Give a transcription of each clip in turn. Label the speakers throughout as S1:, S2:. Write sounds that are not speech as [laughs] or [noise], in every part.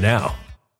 S1: now.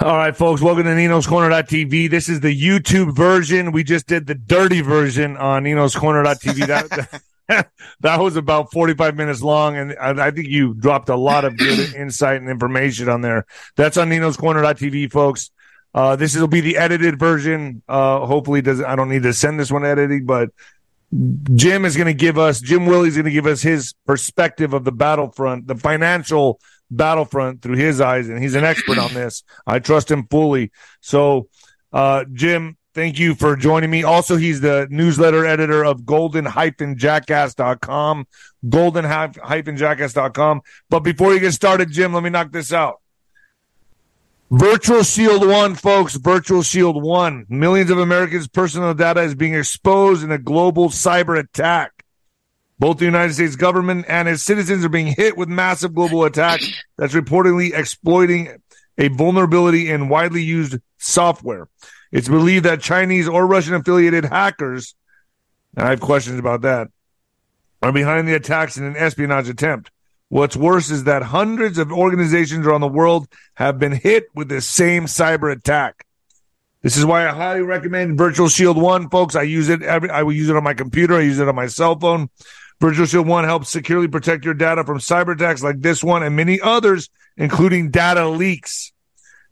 S2: All right, folks, welcome to Nino's Corner.tv. This is the YouTube version. We just did the dirty version on Nino's Corner.tv. That, [laughs] [laughs] that was about 45 minutes long, and I, I think you dropped a lot of good [clears throat] insight and information on there. That's on Nino's Corner.tv, folks. Uh, this will be the edited version. Uh, hopefully, does I don't need to send this one editing, but Jim is going to give us Jim Willie's going to give us his perspective of the battlefront, the financial battlefront through his eyes, and he's an expert on this. I trust him fully. So, uh, Jim, thank you for joining me. Also, he's the newsletter editor of golden-jackass.com, golden-jackass.com. But before you get started, Jim, let me knock this out. Virtual Shield 1, folks. Virtual Shield 1. Millions of Americans' personal data is being exposed in a global cyber attack. Both the United States government and its citizens are being hit with massive global attack that's reportedly exploiting a vulnerability in widely used software. It's believed that Chinese or Russian affiliated hackers, and I have questions about that, are behind the attacks in an espionage attempt. What's worse is that hundreds of organizations around the world have been hit with this same cyber attack. This is why I highly recommend Virtual Shield One, folks. I use it every, I will use it on my computer. I use it on my cell phone. Virtual Shield One helps securely protect your data from cyber attacks like this one and many others, including data leaks.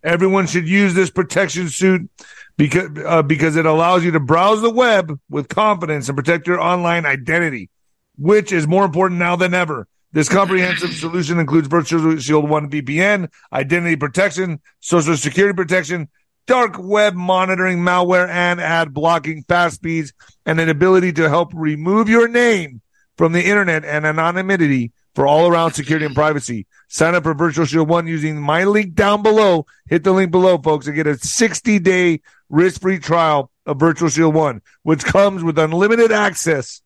S2: Everyone should use this protection suit because, uh, because it allows you to browse the web with confidence and protect your online identity, which is more important now than ever. This comprehensive solution includes Virtual Shield 1 VPN, identity protection, social security protection, dark web monitoring, malware, and ad blocking, fast speeds, and an ability to help remove your name from the internet and anonymity for all around security and privacy. Sign up for Virtual Shield 1 using my link down below. Hit the link below, folks, and get a 60 day risk free trial of Virtual Shield 1, which comes with unlimited access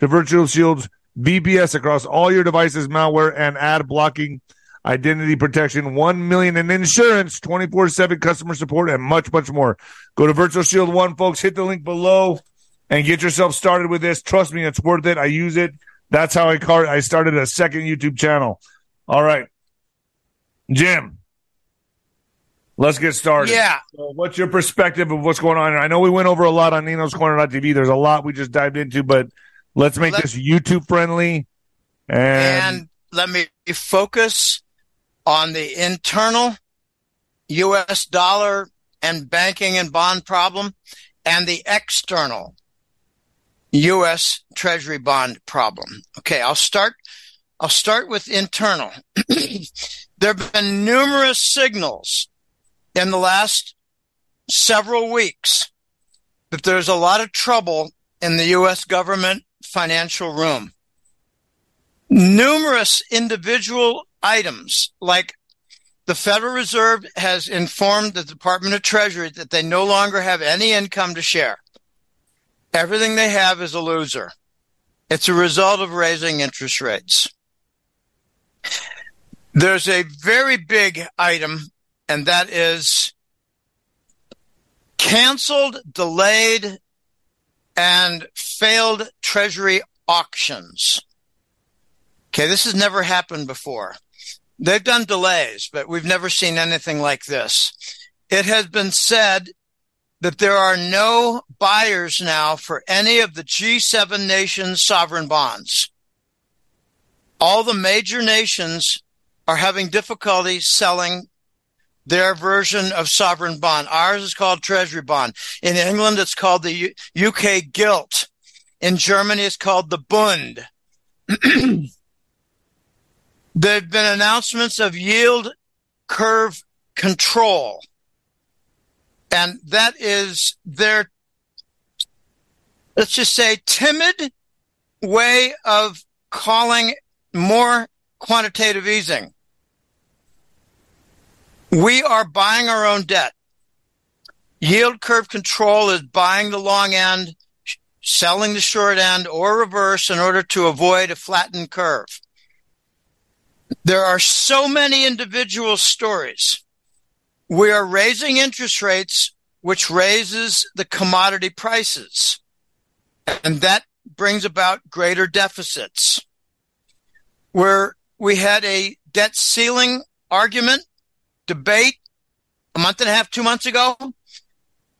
S2: to Virtual Shield's VPS across all your devices, malware and ad blocking, identity protection, 1 million in insurance, 24 7 customer support, and much, much more. Go to Virtual Shield 1, folks. Hit the link below and get yourself started with this. Trust me, it's worth it. I use it. That's how I, car- I started a second YouTube channel. All right. Jim, let's get started.
S3: Yeah.
S2: So what's your perspective of what's going on? I know we went over a lot on Nino's Corner.tv. There's a lot we just dived into, but Let's make let, this YouTube friendly. And,
S3: and let me focus on the internal U.S. dollar and banking and bond problem and the external U.S. Treasury bond problem. Okay, I'll start. I'll start with internal. [clears throat] there have been numerous signals in the last several weeks that there's a lot of trouble in the U.S. government financial room. Numerous individual items, like the Federal Reserve has informed the Department of Treasury that they no longer have any income to share. Everything they have is a loser. It's a result of raising interest rates. There's a very big item, and that is canceled, delayed, and failed treasury auctions. Okay, this has never happened before. They've done delays, but we've never seen anything like this. It has been said that there are no buyers now for any of the G7 nations' sovereign bonds. All the major nations are having difficulty selling their version of sovereign bond. Ours is called treasury bond. In England, it's called the U- UK gilt. In Germany, it's called the Bund. [clears throat] there have been announcements of yield curve control. And that is their, let's just say, timid way of calling more quantitative easing. We are buying our own debt. Yield curve control is buying the long end, selling the short end, or reverse in order to avoid a flattened curve. There are so many individual stories. We are raising interest rates, which raises the commodity prices. And that brings about greater deficits. Where we had a debt ceiling argument, debate a month and a half, two months ago,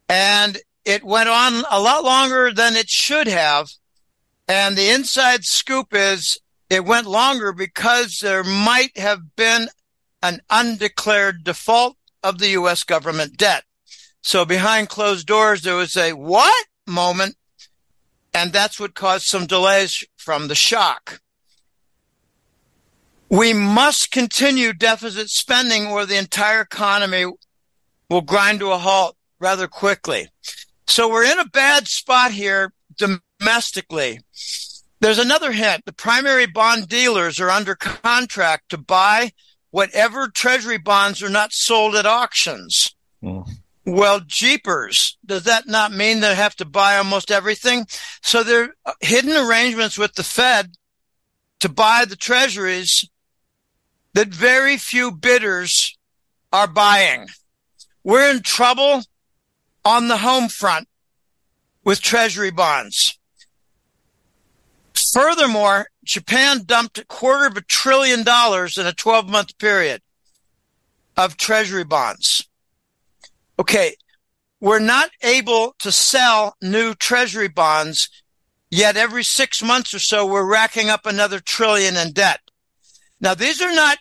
S3: and it went on a lot longer than it should have. And the inside scoop is it went longer because there might have been an undeclared default of the U.S. government debt. So behind closed doors, there was a what moment. And that's what caused some delays from the shock. We must continue deficit spending or the entire economy will grind to a halt rather quickly. So we're in a bad spot here domestically. There's another hint. The primary bond dealers are under contract to buy whatever treasury bonds are not sold at auctions. Mm. Well, jeepers, does that not mean they have to buy almost everything? So there are hidden arrangements with the Fed to buy the treasuries that very few bidders are buying. We're in trouble on the home front with treasury bonds. Furthermore, Japan dumped a quarter of a trillion dollars in a 12 month period of treasury bonds. Okay. We're not able to sell new treasury bonds, yet every six months or so, we're racking up another trillion in debt. Now, these are not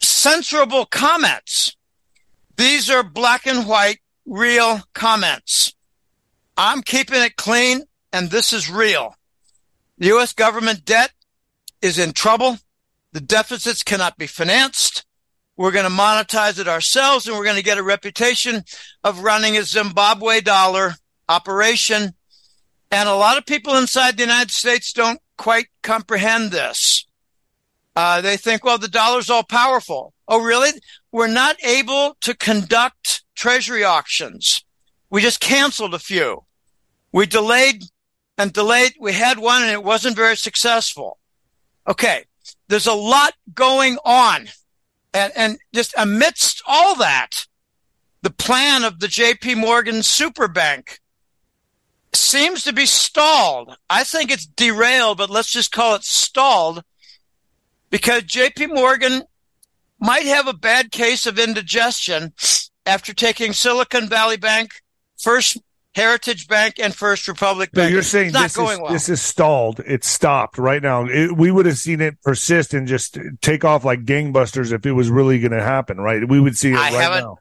S3: censorable comments. These are black and white, real comments. I'm keeping it clean, and this is real. The U.S. government debt is in trouble. The deficits cannot be financed. We're going to monetize it ourselves and we're going to get a reputation of running a Zimbabwe dollar operation. And a lot of people inside the United States don't quite comprehend this. Uh, they think, well, the dollar's all powerful. Oh, really? We're not able to conduct treasury auctions. We just canceled a few. We delayed and delayed. We had one and it wasn't very successful. Okay. There's a lot going on. And, and just amidst all that, the plan of the JP Morgan super bank seems to be stalled. I think it's derailed, but let's just call it stalled because JP Morgan might have a bad case of indigestion after taking Silicon Valley Bank, First Heritage Bank and First Republic Bank.
S2: No, you're saying this is, well. this is stalled. It's stopped right now. It, we would have seen it persist and just take off like gangbusters if it was really going to happen, right? We would see it I right now.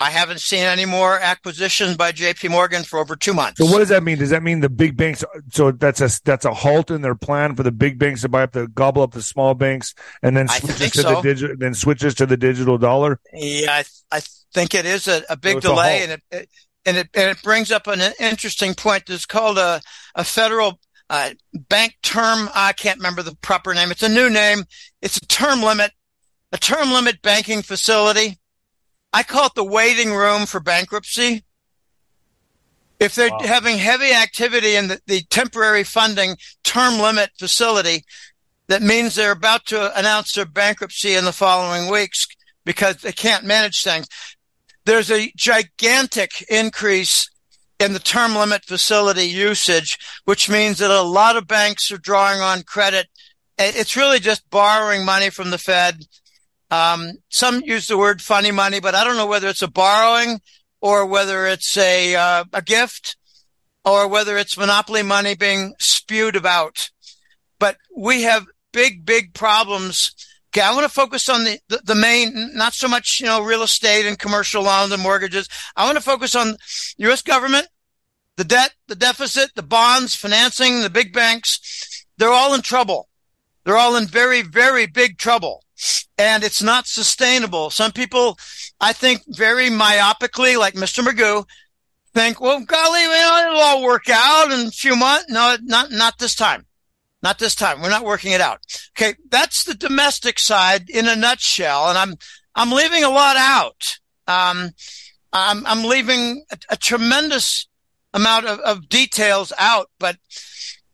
S3: I haven't seen any more acquisitions by J.P. Morgan for over two months.
S2: So what does that mean? Does that mean the big banks? So that's a that's a halt in their plan for the big banks to buy up the gobble up the small banks and then switches to so. the digital then switches to the digital dollar.
S3: Yeah, I, I think it is a, a big so delay, a and it, it and it, and it brings up an interesting point. It's called a, a federal uh, bank term. I can't remember the proper name. It's a new name. It's a term limit, a term limit banking facility. I call it the waiting room for bankruptcy. If they're wow. having heavy activity in the, the temporary funding term limit facility, that means they're about to announce their bankruptcy in the following weeks because they can't manage things there's a gigantic increase in the term limit facility usage, which means that a lot of banks are drawing on credit. It's really just borrowing money from the Fed. Um, some use the word funny money, but I don't know whether it's a borrowing or whether it's a uh, a gift or whether it's monopoly money being spewed about. But we have big, big problems Okay, I want to focus on the, the, the, main, not so much, you know, real estate and commercial loans and mortgages. I want to focus on U.S. government, the debt, the deficit, the bonds, financing, the big banks. They're all in trouble. They're all in very, very big trouble. And it's not sustainable. Some people, I think, very myopically, like Mr. Magoo, think, well, golly, know, it'll all work out in a few months. No, not, not this time. Not this time. We're not working it out. Okay. That's the domestic side in a nutshell. And I'm, I'm leaving a lot out. Um, I'm, I'm leaving a, a tremendous amount of, of details out, but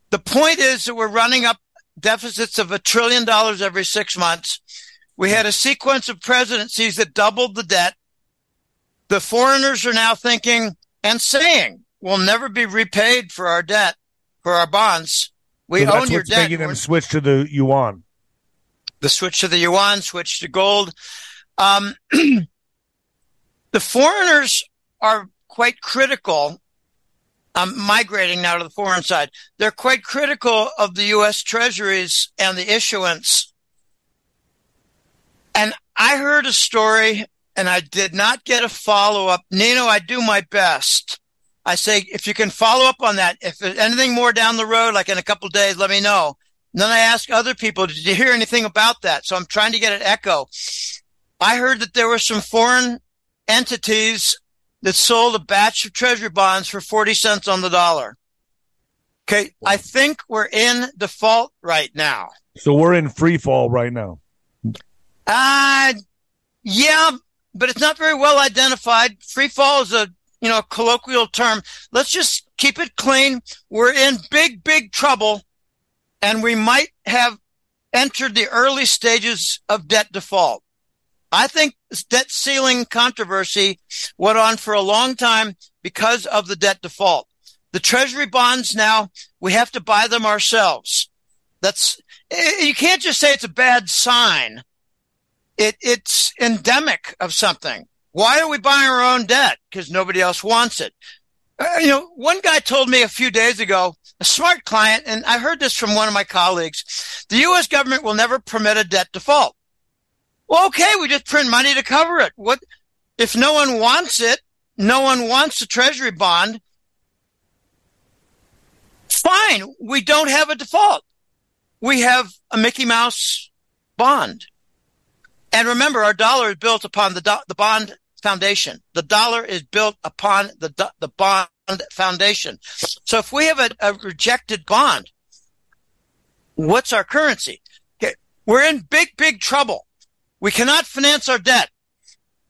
S3: the point is that we're running up deficits of a trillion dollars every six months. We had a sequence of presidencies that doubled the debt. The foreigners are now thinking and saying we'll never be repaid for our debt, for our bonds. We
S2: so
S3: own your debt.
S2: making them switch to the yuan.
S3: The switch to the yuan, switch to gold. Um, [clears throat] the foreigners are quite critical. Migrating now to the foreign side. They're quite critical of the U.S. treasuries and the issuance. And I heard a story and I did not get a follow up. Nino, I do my best. I say, if you can follow up on that, if there's anything more down the road, like in a couple days, let me know. And then I ask other people, did you hear anything about that? So I'm trying to get an echo. I heard that there were some foreign entities that sold a batch of treasury bonds for 40 cents on the dollar. Okay. I think we're in default right now.
S2: So we're in free fall right now.
S3: Uh, yeah, but it's not very well identified. Free fall is a, you know, a colloquial term. Let's just keep it clean. We're in big, big trouble and we might have entered the early stages of debt default. I think debt ceiling controversy went on for a long time because of the debt default. The treasury bonds now, we have to buy them ourselves. That's, you can't just say it's a bad sign. It, it's endemic of something. Why are we buying our own debt? Because nobody else wants it. Uh, you know, one guy told me a few days ago, a smart client, and I heard this from one of my colleagues, the U.S. government will never permit a debt default. Well, okay, we just print money to cover it. What if no one wants it? No one wants a treasury bond. Fine, we don't have a default. We have a Mickey Mouse bond. And remember, our dollar is built upon the, do- the bond foundation. The dollar is built upon the, do- the bond foundation. So if we have a, a rejected bond, what's our currency? Okay. We're in big, big trouble. We cannot finance our debt.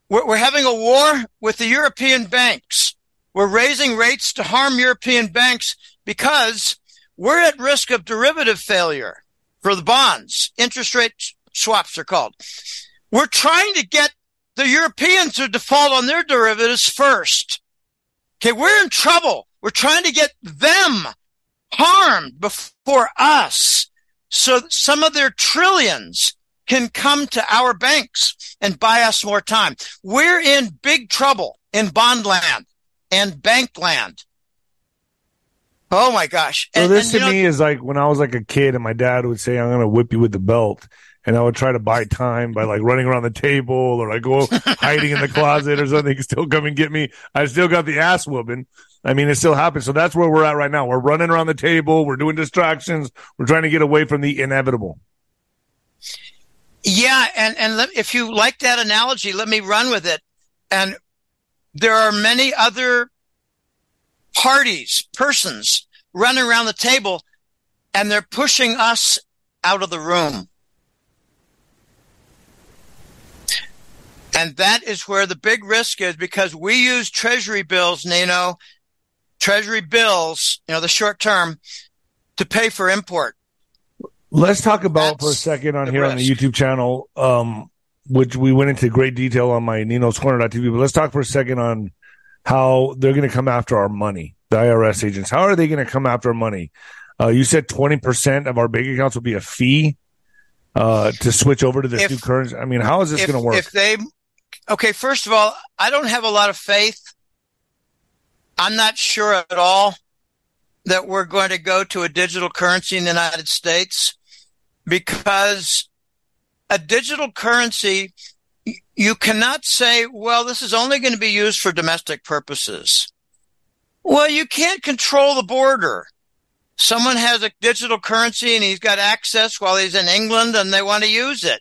S3: We're, we're having a war with the European banks. We're raising rates to harm European banks because we're at risk of derivative failure for the bonds. Interest rate swaps are called. We're trying to get the Europeans to default on their derivatives first. Okay. We're in trouble. We're trying to get them harmed before us. So some of their trillions can come to our banks and buy us more time. We're in big trouble in bond land and bank land. Oh my gosh.
S2: So
S3: and,
S2: this
S3: and,
S2: to
S3: know,
S2: me is like when I was like a kid and my dad would say, I'm going to whip you with the belt. And I would try to buy time by like running around the table or like go [laughs] hiding in the closet or something. Still come and get me. I still got the ass whooping. I mean, it still happens. So that's where we're at right now. We're running around the table. We're doing distractions. We're trying to get away from the inevitable.
S3: Yeah, and and let, if you like that analogy, let me run with it. And there are many other parties, persons running around the table, and they're pushing us out of the room. And that is where the big risk is because we use treasury bills, Nino, treasury bills, you know, the short term to pay for import.
S2: Let's talk about That's for a second on here risk. on the YouTube channel, um, which we went into great detail on my Nino's Corner.tv. But let's talk for a second on how they're going to come after our money, the IRS agents. How are they going to come after our money? Uh, you said 20% of our bank accounts will be a fee uh, to switch over to this if, new currency. I mean, how is this going to work?
S3: If they, okay, first of all, I don't have a lot of faith. I'm not sure at all that we're going to go to a digital currency in the United States because a digital currency, you cannot say, well, this is only going to be used for domestic purposes. Well, you can't control the border. Someone has a digital currency and he's got access while he's in England and they want to use it.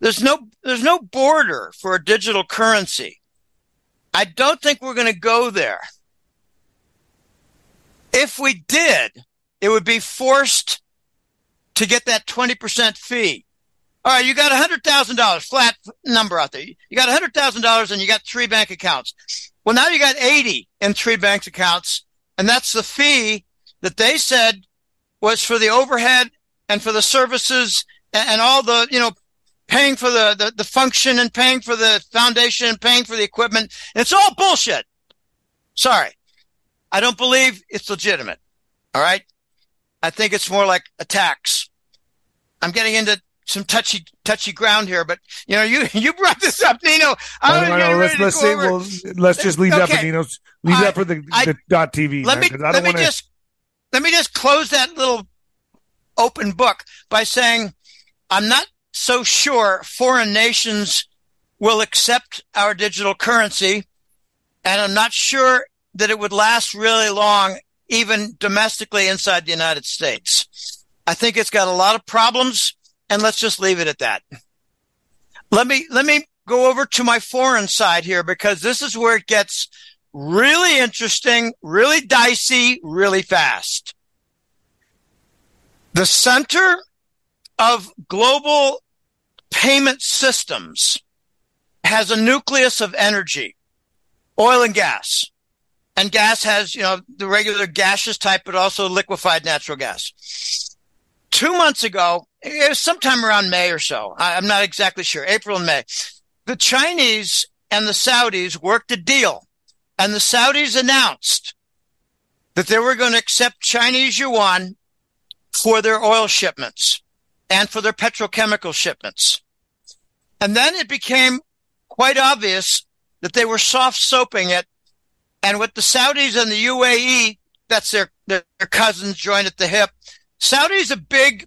S3: There's no, there's no border for a digital currency. I don't think we're going to go there. If we did, it would be forced to get that 20% fee. All right, you got $100,000 flat number out there. You got $100,000 and you got three bank accounts. Well, now you got 80 in three bank accounts. And that's the fee that they said was for the overhead and for the services and, and all the, you know, paying for the, the, the, function and paying for the foundation and paying for the equipment. It's all bullshit. Sorry. I don't believe it's legitimate. All right. I think it's more like a tax. I'm getting into some touchy touchy ground here, but you know, you [laughs] you brought this up, Nino.
S2: I no, let's let's say, well, let's just leave okay. that for Nino's. Leave I, that for the, I, the dot TV.
S3: Let
S2: man,
S3: me let me wanna... just let me just close that little open book by saying I'm not so sure foreign nations will accept our digital currency, and I'm not sure that it would last really long, even domestically inside the United States. I think it's got a lot of problems and let's just leave it at that. Let me, let me go over to my foreign side here because this is where it gets really interesting, really dicey, really fast. The center of global payment systems has a nucleus of energy, oil and gas. And gas has, you know, the regular gaseous type, but also liquefied natural gas two months ago, it was sometime around May or so. I'm not exactly sure, April and May. The Chinese and the Saudis worked a deal and the Saudis announced that they were going to accept Chinese yuan for their oil shipments and for their petrochemical shipments. And then it became quite obvious that they were soft soaping it. And with the Saudis and the UAE, that's their, their cousins joined at the hip, Saudi's a big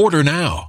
S4: Order now.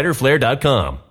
S1: fighterflare.com.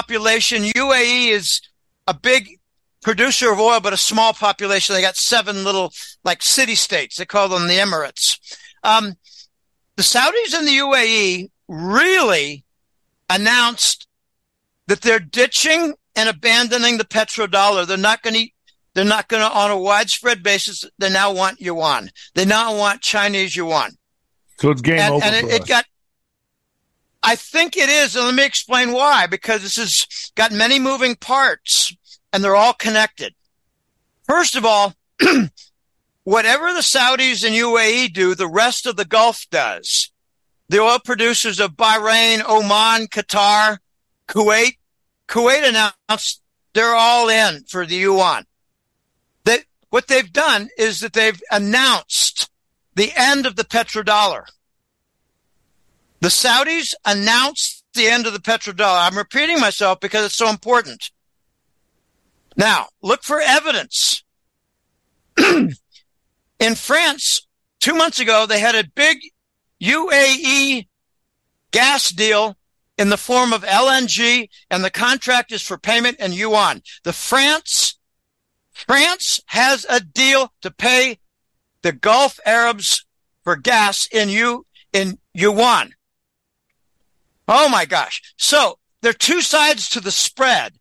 S3: population. UAE is a big producer of oil, but a small population. They got seven little like city states. They call them the Emirates. Um, the Saudis and the UAE really announced that they're ditching and abandoning the petrodollar. They're not going to. They're not going to, on a widespread basis. They now want yuan. They now want Chinese yuan.
S2: So it's game
S3: and,
S2: over.
S3: and it, it got I think it is, and let me explain why. Because this has got many moving parts, and they're all connected. First of all, [clears throat] whatever the Saudis and UAE do, the rest of the Gulf does. The oil producers of Bahrain, Oman, Qatar, Kuwait, Kuwait announced they're all in for the yuan. They, what they've done is that they've announced the end of the petrodollar. The Saudis announced the end of the petrodollar. I'm repeating myself because it's so important. Now, look for evidence. [clears throat] In France, two months ago, they had a big UAE gas deal in the form of LNG, and the contract is for payment in yuan. The France, France has a deal to pay the Gulf Arabs for gas in you in yuan. Oh my gosh. So there are two sides to the spread.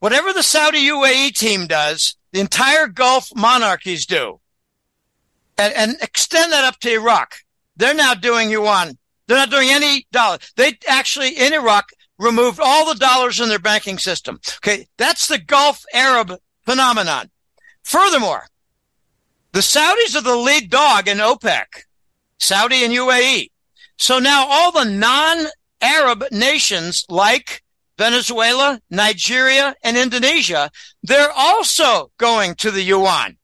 S3: Whatever the Saudi UAE team does, the entire Gulf monarchies do. And, and extend that up to Iraq. They're now doing yuan. They're not doing any dollar. They actually in Iraq removed all the dollars in their banking system. Okay. That's the Gulf Arab phenomenon. Furthermore, the Saudis are the lead dog in OPEC, Saudi and UAE. So now all the non Arab nations like Venezuela, Nigeria, and Indonesia, they're also going to the yuan.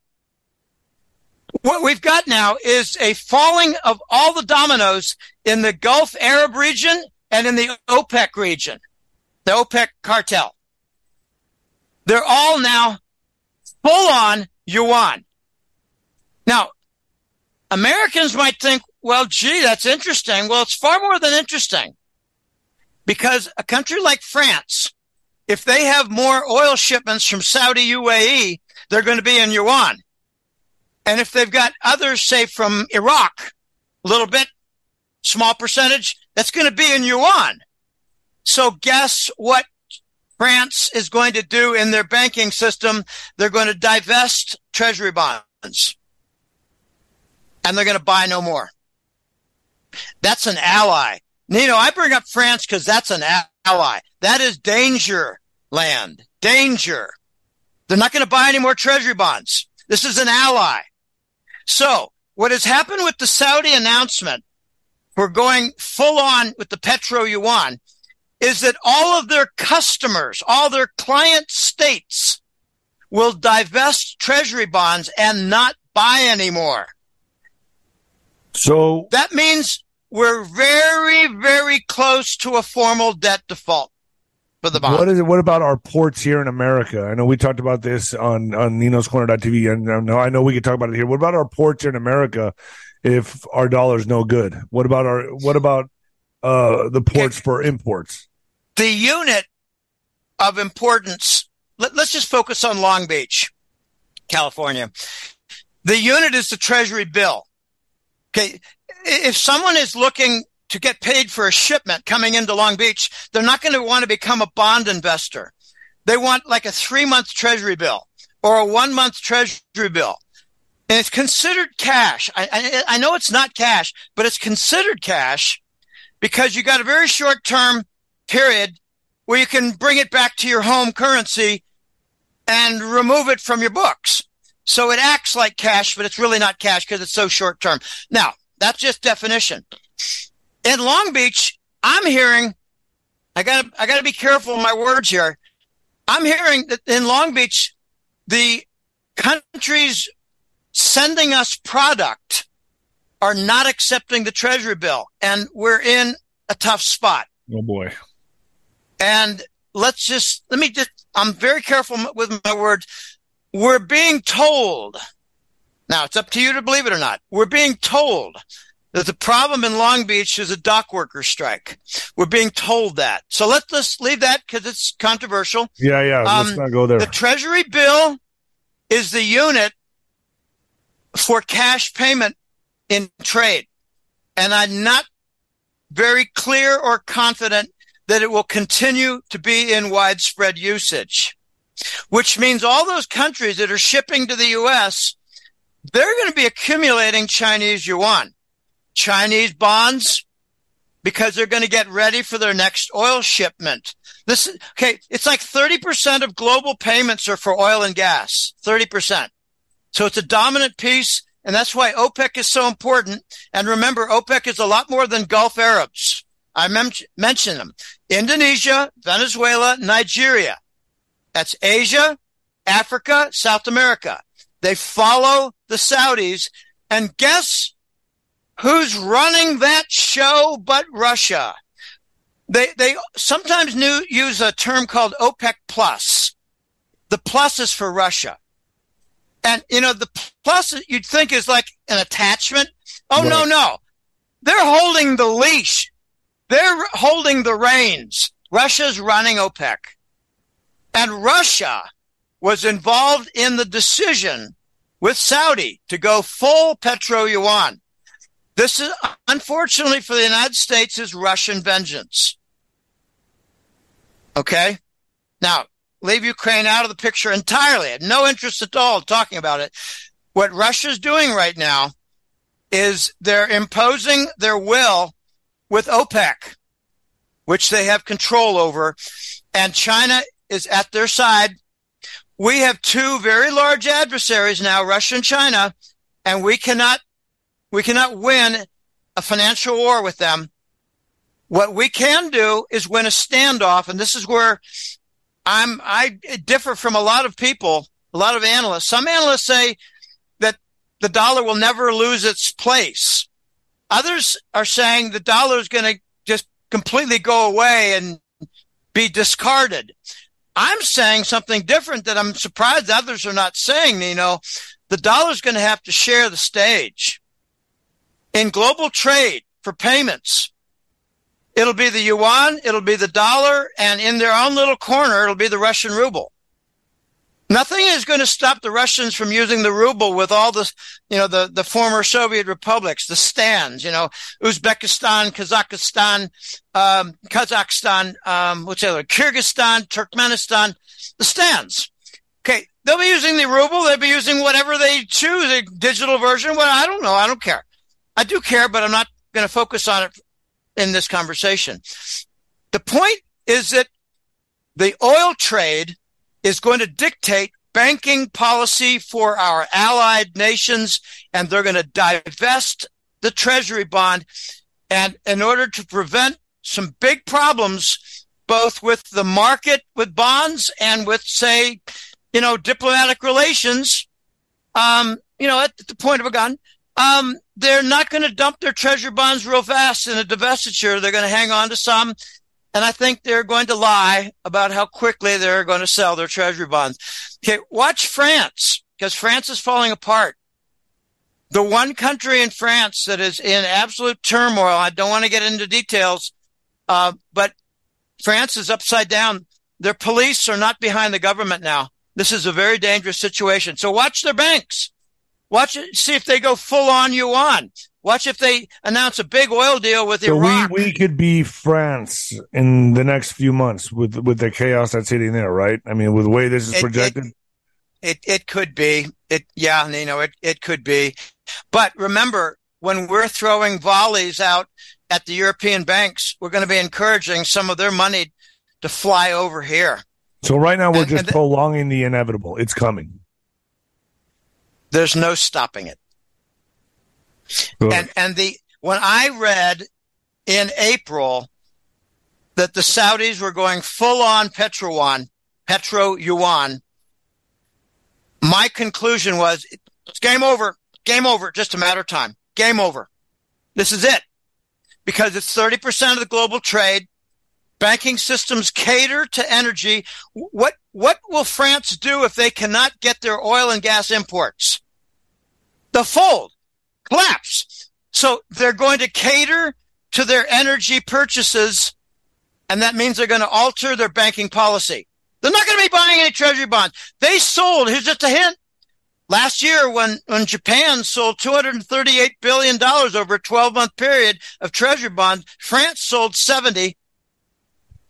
S3: What we've got now is a falling of all the dominoes in the Gulf Arab region and in the OPEC region, the OPEC cartel. They're all now full on yuan. Now, Americans might think, well, gee, that's interesting. Well, it's far more than interesting because a country like France, if they have more oil shipments from Saudi UAE, they're going to be in yuan. And if they've got others, say from Iraq, a little bit, small percentage, that's going to be in yuan. So guess what France is going to do in their banking system? They're going to divest treasury bonds and they're going to buy no more. That's an ally. Nino, I bring up France because that's an ally. That is danger land. Danger. They're not going to buy any more treasury bonds. This is an ally. So what has happened with the Saudi announcement for going full on with the Petro Yuan is that all of their customers, all their client states will divest treasury bonds and not buy anymore.
S2: So
S3: that means we're very, very close to a formal debt default for the bond.
S2: What is it? What about our ports here in America? I know we talked about this on on Nino's Corner.tv, and I know I know we could talk about it here. What about our ports here in America? If our dollar's no good, what about our what about uh, the ports for imports?
S3: The unit of importance. Let, let's just focus on Long Beach, California. The unit is the Treasury bill. Okay, if someone is looking to get paid for a shipment coming into Long Beach, they're not going to want to become a bond investor. They want like a three month treasury bill or a one month treasury bill. And it's considered cash. I, I, I, know it's not cash, but it's considered cash because you got a very short term period where you can bring it back to your home currency and remove it from your books. So it acts like cash, but it's really not cash because it's so short term. Now, That's just definition. In Long Beach, I'm hearing, I gotta, I gotta be careful of my words here. I'm hearing that in Long Beach, the countries sending us product are not accepting the treasury bill and we're in a tough spot.
S2: Oh boy.
S3: And let's just, let me just, I'm very careful with my words. We're being told, now it's up to you to believe it or not. We're being told that the problem in Long Beach is a dock worker strike. We're being told that. So let's just leave that because it's controversial.
S2: Yeah, yeah. Let's um, not go there.
S3: The Treasury bill is the unit for cash payment in trade. And I'm not very clear or confident that it will continue to be in widespread usage, which means all those countries that are shipping to the U.S., they're going to be accumulating Chinese yuan, Chinese bonds, because they're going to get ready for their next oil shipment. This is okay. It's like 30% of global payments are for oil and gas. 30%. So it's a dominant piece. And that's why OPEC is so important. And remember, OPEC is a lot more than Gulf Arabs. I mentioned them. Indonesia, Venezuela, Nigeria. That's Asia, Africa, South America. They follow the Saudis. And guess who's running that show but Russia? They, they sometimes new, use a term called OPEC plus. The plus is for Russia. And, you know, the plus you'd think is like an attachment. Oh, right. no, no. They're holding the leash. They're holding the reins. Russia's running OPEC. And Russia was involved in the decision with Saudi to go full petro yuan. This is, unfortunately for the United States, is Russian vengeance. Okay? Now, leave Ukraine out of the picture entirely. I have no interest at all in talking about it. What Russia's doing right now is they're imposing their will with OPEC, which they have control over, and China is at their side. We have two very large adversaries now, Russia and China, and we cannot, we cannot win a financial war with them. What we can do is win a standoff, and this is where I'm I differ from a lot of people, a lot of analysts. Some analysts say that the dollar will never lose its place. Others are saying the dollar is going to just completely go away and be discarded. I'm saying something different that I'm surprised others are not saying. You know, the dollar is going to have to share the stage in global trade for payments. It'll be the yuan, it'll be the dollar, and in their own little corner, it'll be the Russian ruble. Nothing is going to stop the Russians from using the ruble with all the, you know, the, the former Soviet republics, the stands, you know, Uzbekistan, Kazakhstan, um, Kazakhstan, um, what's the other, Kyrgyzstan, Turkmenistan, the stands. Okay. They'll be using the ruble. They'll be using whatever they choose, a digital version. Well, I don't know. I don't care. I do care, but I'm not going to focus on it in this conversation. The point is that the oil trade is going to dictate banking policy for our allied nations, and they're going to divest the treasury bond. And in order to prevent some big problems, both with the market with bonds and with, say, you know, diplomatic relations, um, you know, at the point of a gun, um, they're not going to dump their treasury bonds real fast in a divestiture. They're going to hang on to some. And I think they're going to lie about how quickly they're going to sell their treasury bonds. Okay. Watch France because France is falling apart. The one country in France that is in absolute turmoil. I don't want to get into details. Uh, but France is upside down. Their police are not behind the government now. This is a very dangerous situation. So watch their banks. Watch it, see if they go full on you yuan. Watch if they announce a big oil deal with so Iraq.
S2: We, we could be France in the next few months with with the chaos that's hitting there, right? I mean, with the way this is
S3: it,
S2: projected.
S3: It, it, it could be. It yeah, you know, it it could be. But remember, when we're throwing volleys out at the European banks, we're going to be encouraging some of their money to fly over here.
S2: So right now we're and, just and prolonging the inevitable. It's coming.
S3: There's no stopping it.
S2: Good.
S3: And and the when I read in April that the Saudis were going full on petro yuan, petro yuan, my conclusion was it's game over, game over, just a matter of time, game over. This is it because it's 30% of the global trade. Banking systems cater to energy. What, what will France do if they cannot get their oil and gas imports? The fold, collapse. So they're going to cater to their energy purchases. And that means they're going to alter their banking policy. They're not going to be buying any treasury bonds. They sold, here's just a hint. Last year, when, when Japan sold $238 billion over a 12 month period of treasury bonds, France sold 70.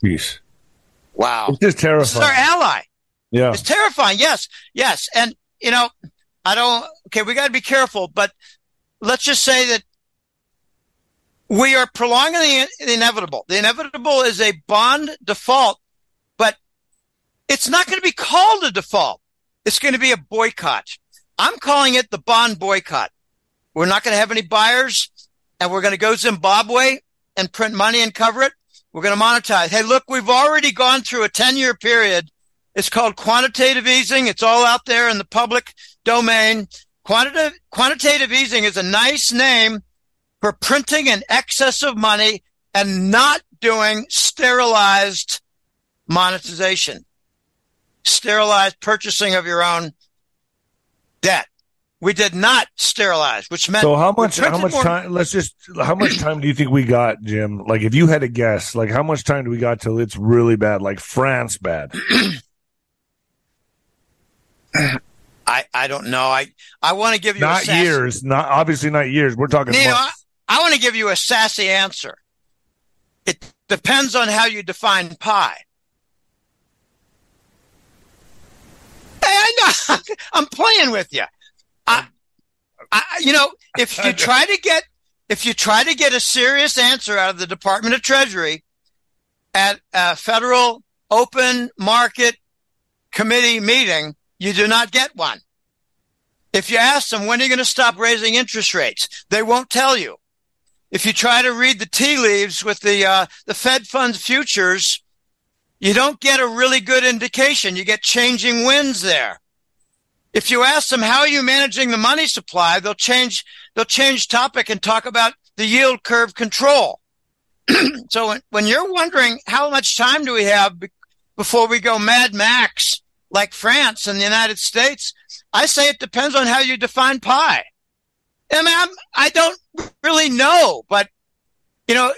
S2: Jeez.
S3: Wow.
S2: It's just
S3: This is our ally.
S2: Yeah.
S3: It's terrifying. Yes. Yes. And, you know, I don't, okay, we got to be careful, but let's just say that we are prolonging the, the inevitable. The inevitable is a bond default, but it's not going to be called a default. It's going to be a boycott. I'm calling it the bond boycott. We're not going to have any buyers and we're going to go Zimbabwe and print money and cover it. We're going to monetize. Hey, look, we've already gone through a 10 year period. It's called quantitative easing. It's all out there in the public domain. Quantitative, quantitative easing is a nice name for printing an excess of money and not doing sterilized monetization, sterilized purchasing of your own debt. We did not sterilize, which meant
S2: So how much? How much
S3: more-
S2: time? Let's just. How much [clears throat] time do you think we got, Jim? Like, if you had to guess, like, how much time do we got till it's really bad, like France bad? [clears throat]
S3: I, I don't know. I, I want to give you a
S2: Not
S3: sassy,
S2: years. Not obviously not years. We're talking
S3: know, I. I want to give you a sassy answer. It depends on how you define pie. Hey, I know. [laughs] I'm playing with you. I, I, you know, if you [laughs] try to get, if you try to get a serious answer out of the Department of Treasury at a federal open market committee meeting, you do not get one. If you ask them, when are you going to stop raising interest rates? They won't tell you. If you try to read the tea leaves with the, uh, the Fed funds futures, you don't get a really good indication. You get changing winds there. If you ask them, how are you managing the money supply? They'll change, they'll change topic and talk about the yield curve control. [clears throat] so when, when you're wondering how much time do we have be- before we go Mad Max like France and the United States, I say it depends on how you define pie. I mean, I'm, I don't really know, but you know,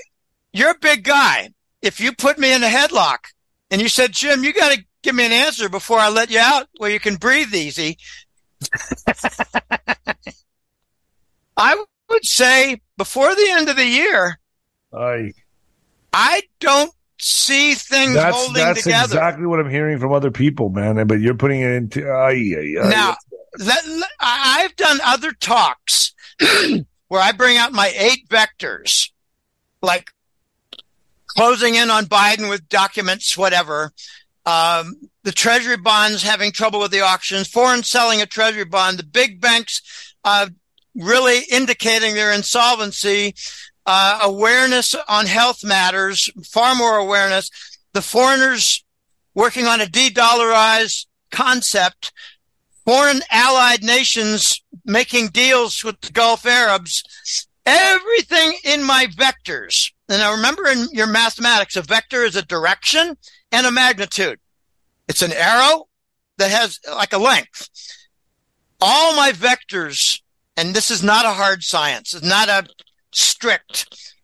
S3: you're a big guy. If you put me in a headlock and you said, Jim, you got to give me an answer before I let you out where you can breathe easy. [laughs] I would say before the end of the year,
S2: I,
S3: I don't see things
S2: that's
S3: holding
S2: that's
S3: together.
S2: exactly what I'm hearing from other people, man. But you're putting it into. Ay, ay, ay.
S3: Now, let, let- I- I've done other talks [clears throat] where I bring out my eight vectors, like closing in on Biden with documents, whatever. Um, the treasury bonds having trouble with the auctions, foreign selling a treasury bond, the big banks, uh, really indicating their insolvency, uh, awareness on health matters, far more awareness. The foreigners working on a de-dollarized concept, foreign allied nations making deals with the Gulf Arabs, everything in my vectors. And now remember in your mathematics, a vector is a direction and a magnitude. It's an arrow that has like a length. All my vectors, and this is not a hard science, it's not a strict.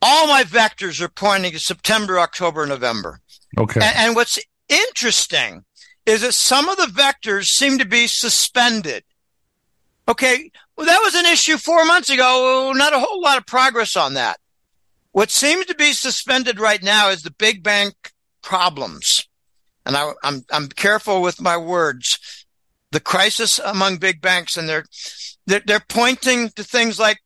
S3: All my vectors are pointing to September, October, November.
S2: okay.
S3: And, and what's interesting is that some of the vectors seem to be suspended. Okay. Well, that was an issue four months ago. Not a whole lot of progress on that. What seems to be suspended right now is the big bank problems. And I, I'm, I'm careful with my words. The crisis among big banks and they're, they're, they're pointing to things like,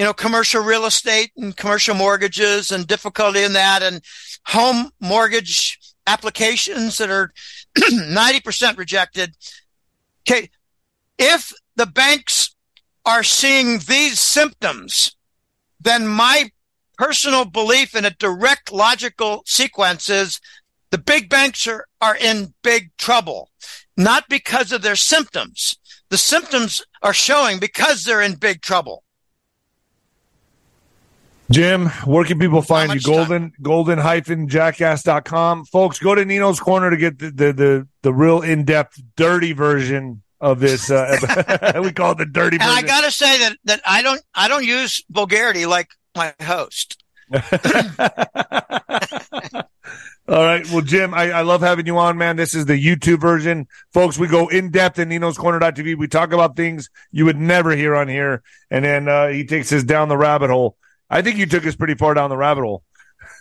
S3: you know, commercial real estate and commercial mortgages and difficulty in that and home mortgage applications that are [clears throat] 90% rejected. Okay. If the banks are seeing these symptoms, then my personal belief in a direct logical sequence is the big banks are, are in big trouble, not because of their symptoms. The symptoms are showing because they're in big trouble.
S2: Jim, where can people find you? Golden, golden hyphen jackass.com. Folks, go to Nino's Corner to get the, the, the, the real in depth, dirty version of this. Uh, [laughs] [laughs] we call it the dirty
S3: and
S2: version.
S3: I got to say that, that I don't, I don't use vulgarity like my host. [laughs]
S2: All right. Well, Jim, I, I, love having you on, man. This is the YouTube version. Folks, we go in depth in Nino's Corner.tv. We talk about things you would never hear on here. And then uh, he takes us down the rabbit hole. I think you took us pretty far down the rabbit hole.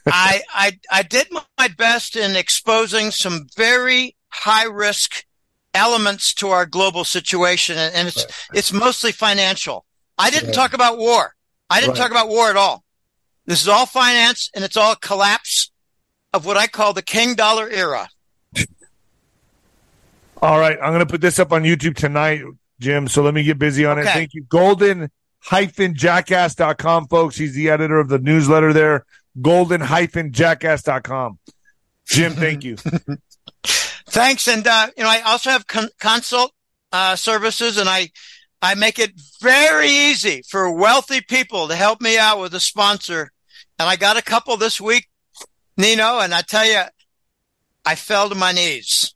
S3: I, [laughs] I, I did my best in exposing some very high risk elements to our global situation. And it's, right. it's mostly financial. I didn't right. talk about war. I didn't right. talk about war at all. This is all finance and it's all collapse of what I call the king dollar era.
S2: All right. I'm going to put this up on YouTube tonight, Jim. So let me get busy on okay. it. Thank you. Golden hyphen jackass.com, folks. He's the editor of the newsletter there. Golden hyphen jackass.com. Jim, thank you. [laughs]
S3: Thanks. And, uh, you know, I also have con- consult, uh, services and I, I make it very easy for wealthy people to help me out with a sponsor. And I got a couple this week Nino, and I tell you, I fell to my knees.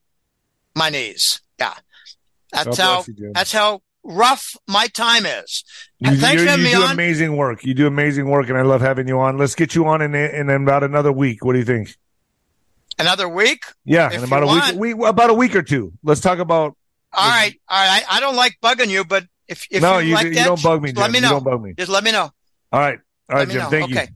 S3: My knees. Yeah. That's how, that's how rough my time is.
S2: You, Thanks for having you me do on. amazing work. You do amazing work, and I love having you on. Let's get you on in, in about another week. What do you think?
S3: Another week?
S2: Yeah, in about a want. week, we, about a week or two. Let's talk about.
S3: All right, all right. I, I don't like bugging you, but if, if
S2: no,
S3: you,
S2: you,
S3: like
S2: you
S3: that,
S2: don't bug me. Jim.
S3: Let me know.
S2: You don't bug me.
S3: Just let me know.
S2: All right, all right, Jim.
S3: Know.
S2: Thank
S3: okay.
S2: you.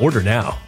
S1: Order now.